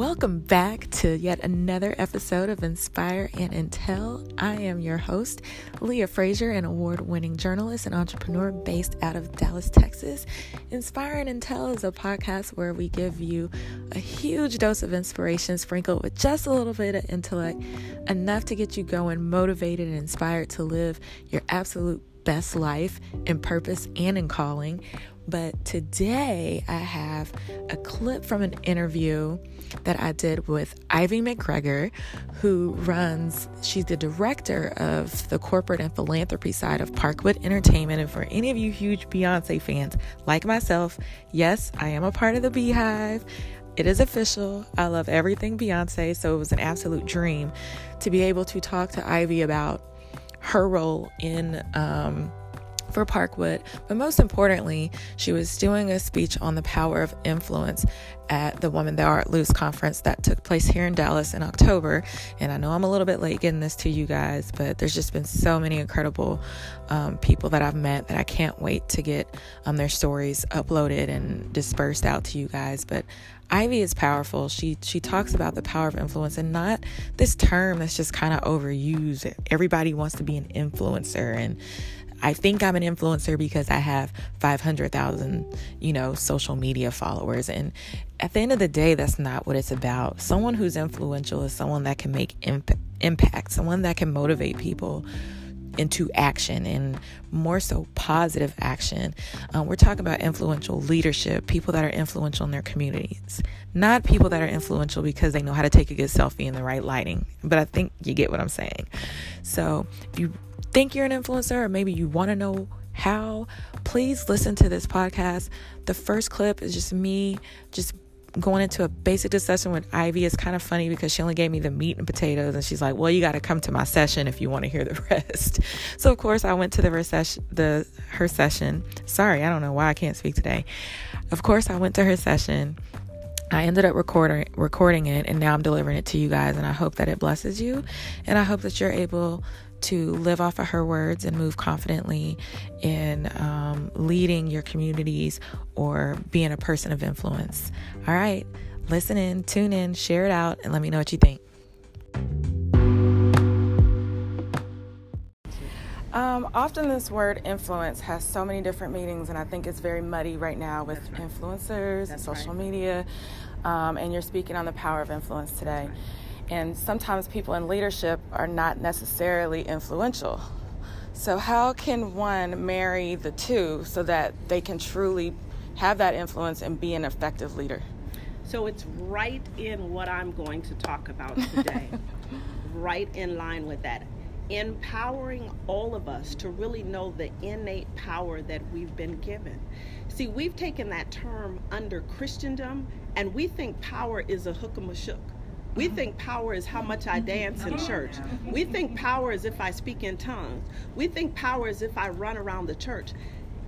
Welcome back to yet another episode of Inspire and Intel. I am your host, Leah Frazier, an award winning journalist and entrepreneur based out of Dallas, Texas. Inspire and Intel is a podcast where we give you a huge dose of inspiration sprinkled with just a little bit of intellect, enough to get you going, motivated, and inspired to live your absolute best life in purpose and in calling. But today I have a clip from an interview that I did with Ivy McGregor, who runs, she's the director of the corporate and philanthropy side of Parkwood Entertainment. And for any of you huge Beyonce fans like myself, yes, I am a part of the BeyHive. It is official. I love everything Beyonce, so it was an absolute dream to be able to talk to Ivy about her role in um, for Parkwood, but most importantly, she was doing a speech on the power of influence at the Woman Thou Art Loosed conference that took place here in Dallas in October. And I know I'm a little bit late getting this to you guys, but there's just been so many incredible um, people that I've met that I can't wait to get um, their stories uploaded and dispersed out to you guys. But Ivy is powerful. She she talks about the power of influence and not this term that's just kind of overused. Everybody wants to be an influencer and I think I'm an influencer because I have 500,000, you know, social media followers. And at the end of the day, that's not what it's about. Someone who's influential is someone that can make imp- impact, someone that can motivate people into action and more so positive action. Um, we're talking about influential leadership, people that are influential in their communities, not people that are influential because they know how to take a good selfie in the right lighting. But I think you get what I'm saying. So if you think you're an influencer or maybe you want to know how, please listen to this podcast. The first clip is just me just going into a basic discussion with Ivy is kind of funny because she only gave me the meat and potatoes and she's like, "Well, you got to come to my session if you want to hear the rest." So of course, I went to the recession the her session. Sorry, I don't know why I can't speak today. Of course, I went to her session. I ended up recording recording it and now I'm delivering it to you guys and I hope that it blesses you and I hope that you're able to live off of her words and move confidently in um, leading your communities or being a person of influence. All right, listen in, tune in, share it out, and let me know what you think. Um, often, this word influence has so many different meanings, and I think it's very muddy right now with right. influencers That's and social right. media. Um, and you're speaking on the power of influence today. Right. And sometimes people in leadership are not necessarily influential. So, how can one marry the two so that they can truly have that influence and be an effective leader? So, it's right in what I'm going to talk about today, right in line with that. Empowering all of us to really know the innate power that we've been given. See, we've taken that term under Christendom and we think power is a hook 'em a shook we think power is how much I dance in church. We think power is if I speak in tongues. We think power is if I run around the church.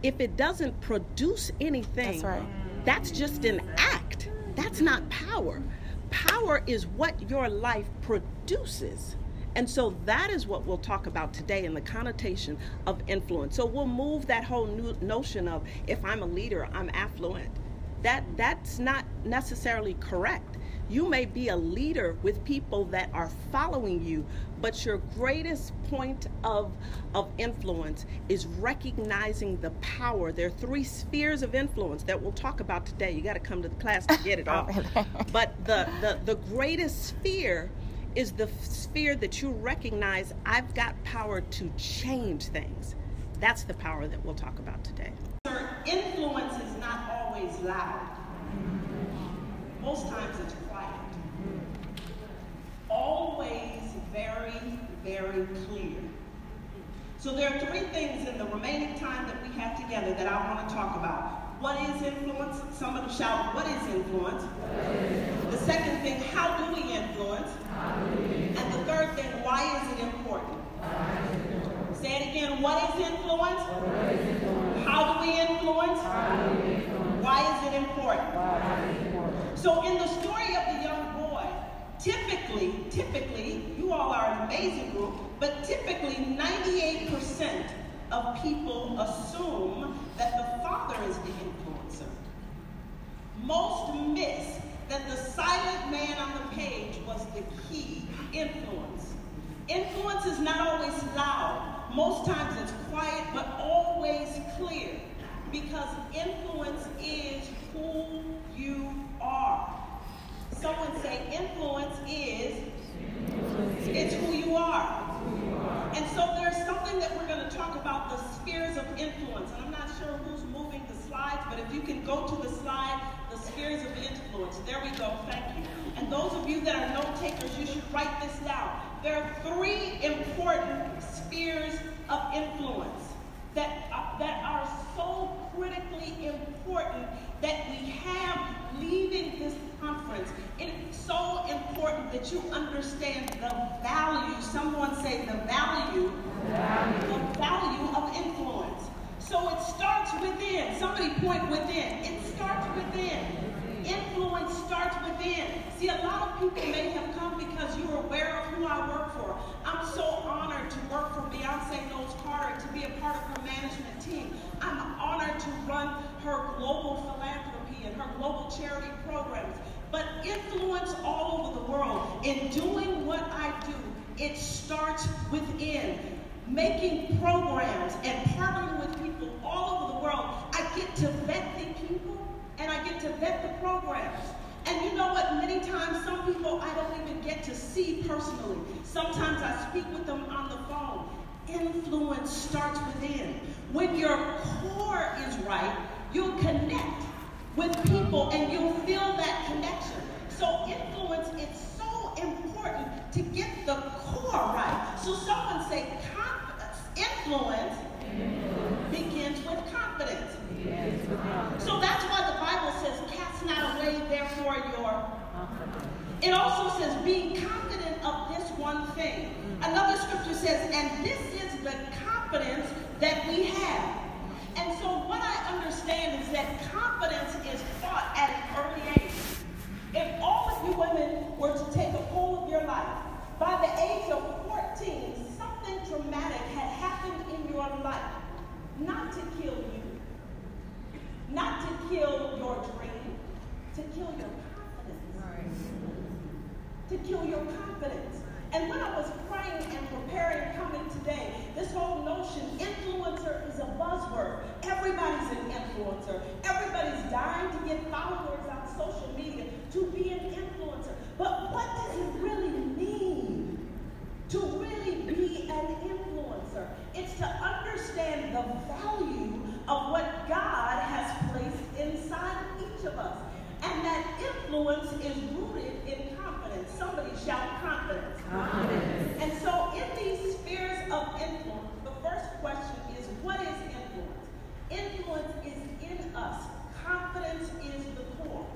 If it doesn't produce anything, that's, right. that's just an act. That's not power. Power is what your life produces. And so that is what we'll talk about today in the connotation of influence. So we'll move that whole new notion of if I'm a leader, I'm affluent. That that's not necessarily correct you may be a leader with people that are following you, but your greatest point of, of influence is recognizing the power. There are three spheres of influence that we'll talk about today. You got to come to the class to get it all. but the, the, the greatest sphere is the sphere that you recognize I've got power to change things. That's the power that we'll talk about today. Influence is not always loud. Most times it's always very, very clear. So there are three things in the remaining time that we have together that I want to talk about. What is influence? Somebody shout, what is influence? The second thing, how do we influence? And the third thing, why is it important? Say it again, what is influence? How do we influence? Why is it important? So in the story Typically, typically, you all are an amazing group, but typically 98% of people assume that the father is the influencer. Most miss that the silent man on the page was the key influence. Influence is not always loud. Most times it's quiet, but always clear because influence is who you are. Someone say influence that, are so critically important that we have leaving this conference. It's so important that you understand the value, someone say the value, the value of influence. So it starts within. Somebody point within. It starts within. Influence starts within. See, a lot of people may have come because you're aware of who I work for. I'm so honored to work for Beyonce Knowles Carter, to be a part of her management I'm honored to run her global philanthropy and her global charity programs. But influence all over the world in doing what I do, it starts within. Making programs and partnering with people all over the world. I get to vet the people and I get to vet the programs. And you know what? Many times, some people I don't even get to see personally. Sometimes I speak with them on the phone. Influence starts within. When your core is right, you'll connect with people and you'll feel that connection. So, influence is so important to get the core right. So, someone say, influence begins with confidence. So that's why the Bible says, cast not away therefore your it also says, being confident of this one thing. Another scripture says, and this is the confidence that we have. And so what I understand is that confidence is taught at an early age. If all of you women were to take a poll of your life, by the age of 14, something traumatic had happened in your life. Not to kill you, not to kill your dream, to kill your confidence. To kill your confidence. And when I was praying and preparing coming today, this whole notion, influencer is a buzzword. Everybody's an influencer. Everybody's dying to get followers on social media to be an influencer. But what does it really mean to really be an influencer? It's to understand the value of what God has placed inside of each of us. And that influence is rooted in confidence. Somebody shout confidence. confidence. And so in these spheres of influence, the first question is what is influence? Influence is in us. Confidence is the core.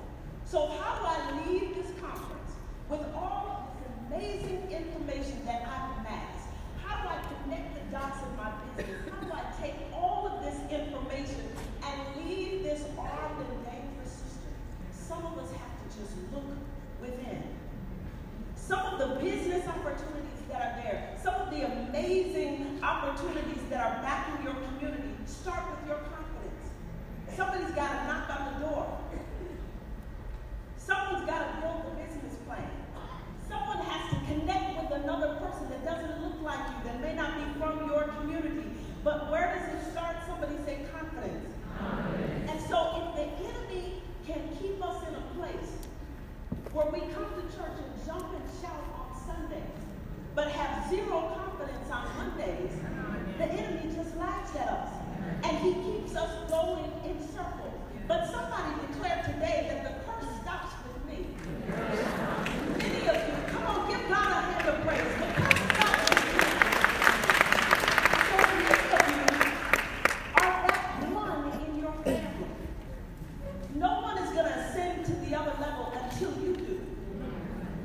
So how do I leave this conference with all of this amazing information that I've amassed? How do I connect the dots in my business? How do I take all of this information and leave this armed and dangerous system? Some of us have to just look within. Some of the business opportunities that are there, some of the amazing opportunities that are back in your community, start with your confidence. Somebody's got to knock on the door. Someone's got to build the business plan. Someone has to connect with another person that doesn't look like you, that may not be from your community. But where does it start? Somebody say confidence. confidence. And so if the enemy can keep us in a place where we come to church and jump and shout on Sundays, but have zero confidence on Mondays, the enemy just laughs at us. And he keeps us going in circles. But somebody declared today that the curse stops with me. Many of you, come on, give God a hand of praise. The curse stops with me. So many of you are that one in your family. No one is going to ascend to the other level until you do.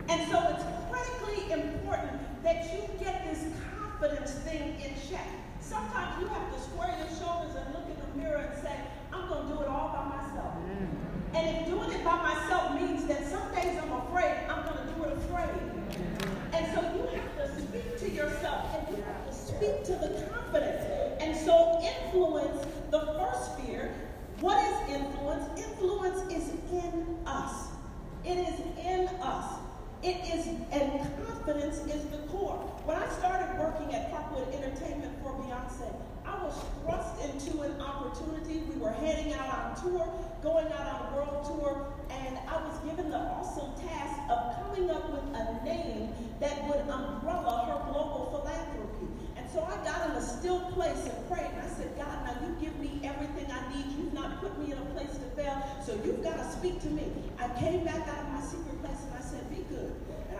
And so it's critically important that you get this confidence thing in check. Sometimes you have to square your shoulders and look in the mirror and say, I'm going to do it all by myself. And if doing it by myself means that some days I'm afraid, I'm going to do it afraid. And so you have to speak to yourself and you have to speak to the confidence. And so influence, the first sphere, what is influence? Influence is in us. It is in us. It is, and confidence is the core. When I started working at Parkwood Entertainment for Beyonce, I was thrust into an opportunity. We were heading out on tour, going out on a world tour, and I was given the awesome task of coming up with a name that would umbrella her global philanthropy. And so I got in a still place and prayed, and I said, God, now you give me everything I need. You've not put me in a place to fail, so you've got to speak to me. I came back out of my secret place and I said,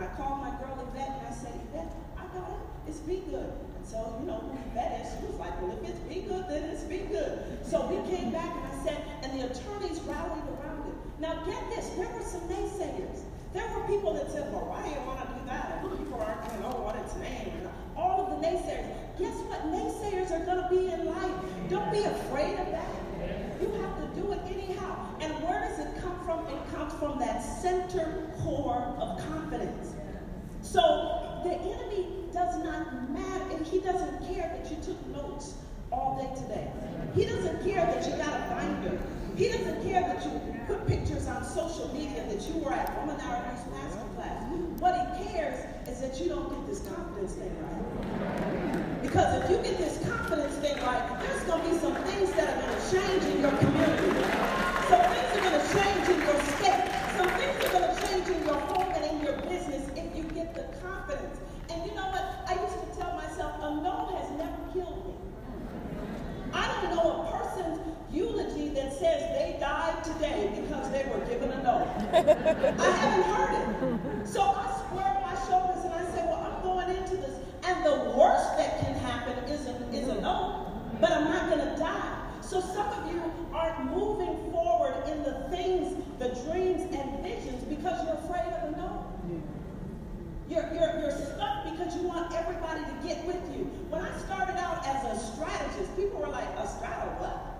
I called my girl Yvette and I said, Yvette, I got it. It's BeyGOOD. And so, you know, who Yvette is, she was like, well, if it's BeyGOOD, then it's BeyGOOD. So we came back and I said, and the attorneys rallied around it. Now get this, there were some naysayers. There were people that said, well, why you want to do that? And people are going, oh, what its name? And all of the naysayers. Guess what naysayers are going to be in life? Don't be afraid of that. You have to do it anyhow. And where does it come from? It comes from that center core of confidence. So the enemy does not matter, and he doesn't care that you took notes all day today. He doesn't care that you got a binder. He doesn't care that you put pictures on social media that you were at Woman Hour News Master Class. What he cares is that you don't get this confidence thing right. Because if you get this confidence thing right, there's going to be some things that are going to change in your community. Some things are going to change in your state. Some things are going to change in your home and in your business if you get the confidence. And you know what? I used to tell myself, a no has never killed me. I don't know a person's eulogy that says they died today because they were given a no. I haven't heard it. So I square my shoulders and I say, well, I'm going into this. And the worst that can happen is a, is a no. But I'm not going to die. So some of you aren't moving forward in the things, the dreams and visions because you're afraid of a no. You're, you're, you're stuck because you want everybody to get with you. When I started out as a strategist, people were like, a strategist what?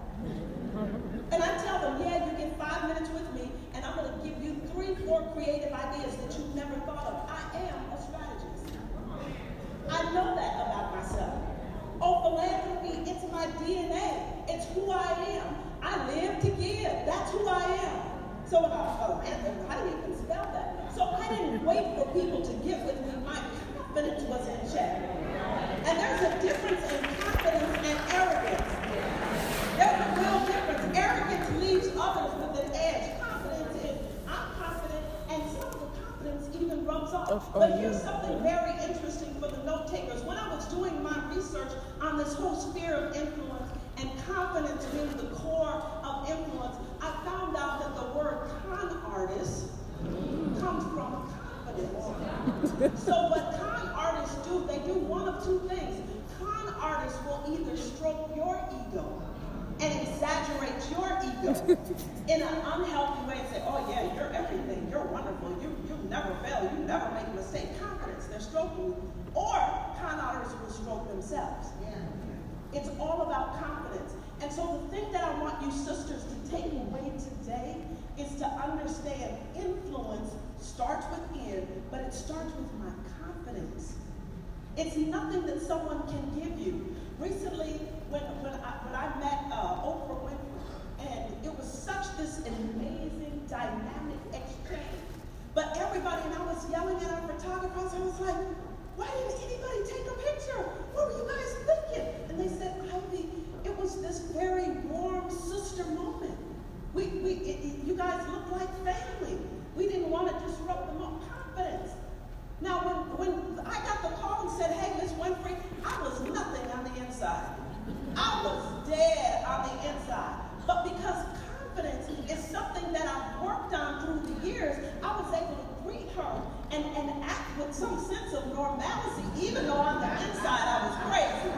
And I tell them, yeah, you get five minutes with me, and I'm going to give you three, four creative ideas that you've never thought of. I am a strategist. I know that about myself. Oh, philanthropy, it's my DNA. It's who I am. I live to give. That's who I am. So when I was philanthropy, how do you even spell that? So I didn't wait for people to get with me. My confidence was in check. And there's a difference in confidence and arrogance. There's a real difference. Arrogance leaves others with an edge. Confidence is, I'm confident, and some of the confidence even rubs off. Of- but on here's you. something very interesting for the note takers. When I was doing my research on this whole sphere of influence and the core of influence, I found out that the word con artist comes from confidence. so what con artists do, they do one of two things. Con artists will either stroke your ego and exaggerate your ego in an unhealthy way and say, oh yeah, you're everything, you're wonderful, you, you never fail, you never make a mistake. Confidence, they're stroking you. Or con artists will stroke themselves. It's all about confidence. And so the thing that I want you sisters to take away today is to understand influence starts within, but it starts with my confidence. It's nothing that someone can give you. Recently, when, when, I, when I met uh, Oprah Winfrey, and it was such this amazing, dynamic exchange. But everybody, and I was yelling at our photographers, I was like, why didn't anybody take a picture? What were you guys thinking? And they said, Ivy, it was this very warm sister moment. We, we, it, it- you guys look like family. We didn't want to disrupt the mo- confidence. Now, when, when I got the call and said, hey, Miss Winfrey, I was nothing on the inside. I was dead on the inside. But because confidence is something that I've worked on through the years, I was able to greet her and, and act with some sense of normalcy, even though on the inside I was crazy.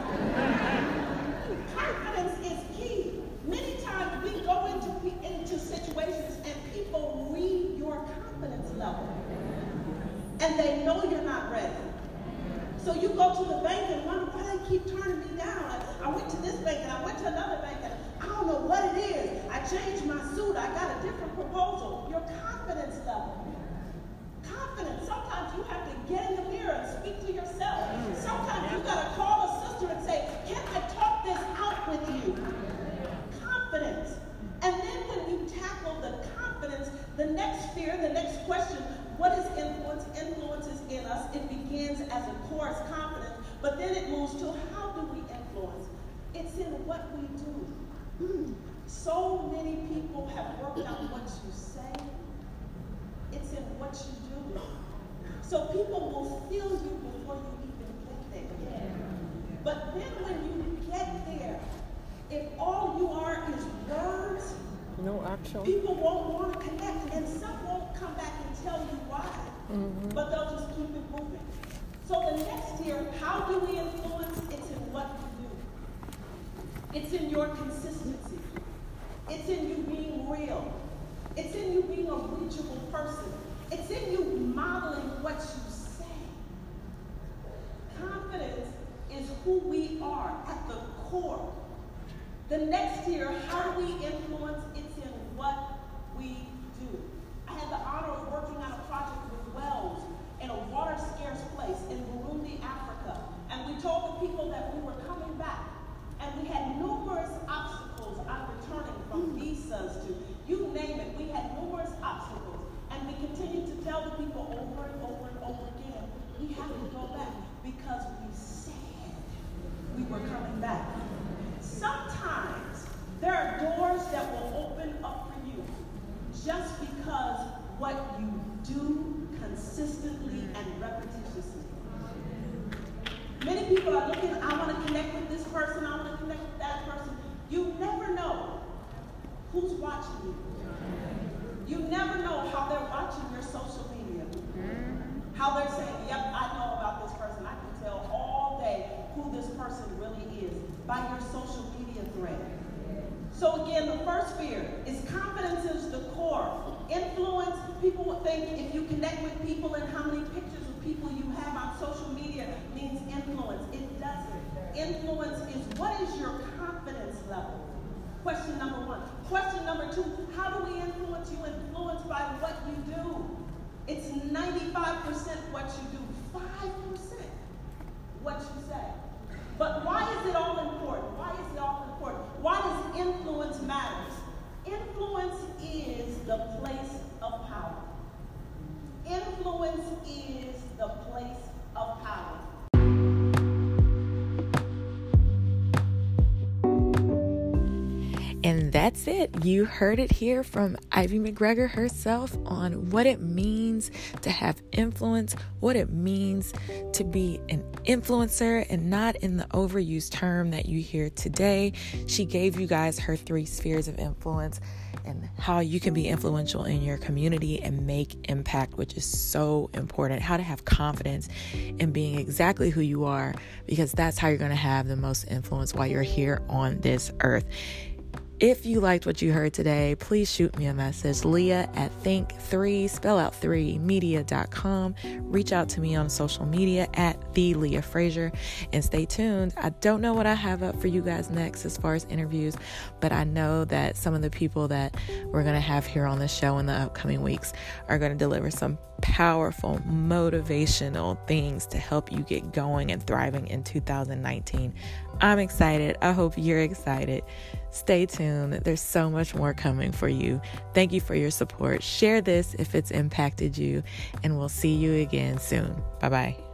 Confidence is key. Many times we go into, pe- into situations and people read your confidence level. And they know you're not ready. So you go to the bank and wonder why they keep turning me down. I, I went to this bank and I went to another bank and I don't know what it is. I changed my suit. I got a different proposal. Your confidence level. Confidence. Sometimes you have to get in the mirror and speak to yourself. Sometimes you got to call a sister and say, can I talk this out with you? Confidence. And then when you tackle the confidence, the fear, the next question, what is influence? Influence is in us. It begins as a course confidence, but then it moves to how do we influence? It's in what we do. Hmm. So many people have worked out what you say. It's in what you do. So people will feel you before you even get there. But then when you get there, if all you are is words, no action, people won't want to connect, and some come back and tell you why. Mm-hmm. But they'll just keep it moving. So the next year, how do we influence? It's in what you do. It's in your consistency. It's in you being real. It's in you being a reachable person. It's in you modeling what you say. Confidence is who we are at the core. The next year, how do we influence? It's in what we do. I had the honor of working on a project with Wells in a water scarce place in Burundi, Africa. And we told the people that we were coming back. And we had numerous obstacles on returning from visas to you name it. We had numerous obstacles. And we continued to tell the people over and over and over again, we have to go back because we said we were coming back. Sometimes there are doors that will open up for you just because what you do consistently and repetitiously. Many people are looking, I want to connect with this person, I want to connect with that person. You never know who's watching you. You never know how they're watching your social media. How they're saying, yep, I know about this person. I can tell all day who this person really is by your social media thread. So again, the first fear is confidence is the core. Influence, people think if you connect with people and how many pictures of people you have on social media influence. It doesn't. Influence is what is your confidence level? Question number one. Question number two, how do we influence you? Influence by what you do. It's 95% what you do, 5% what you say. But why is it all important? Why is it all important? Why does influence matters? Influence is the place of power. Influence is that's it. You heard it here from Ivy McGregor herself on what it means to have influence, what it means to be an influencer, and not in the overused term that you hear today. She gave you guys her three spheres of influence and how you can be influential in your community and make impact, which is so important. How to have confidence in being exactly who you are, because that's how you're going to have the most influence while you're here on this earth. If you liked what you heard today, please shoot me a message. Leah at think3, spell out 3 media.com. Reach out to me on social media at the Leah Frazier and stay tuned. I don't know what I have up for you guys next as far as interviews, but I know that some of the people that we're going to have here on the show in the upcoming weeks are going to deliver some powerful, motivational things to help you get going and thriving in 2019. I'm excited. I hope you're excited. Stay tuned. There's so much more coming for you. Thank you for your support. Share this if it's impacted you, and we'll see you again soon. Bye bye.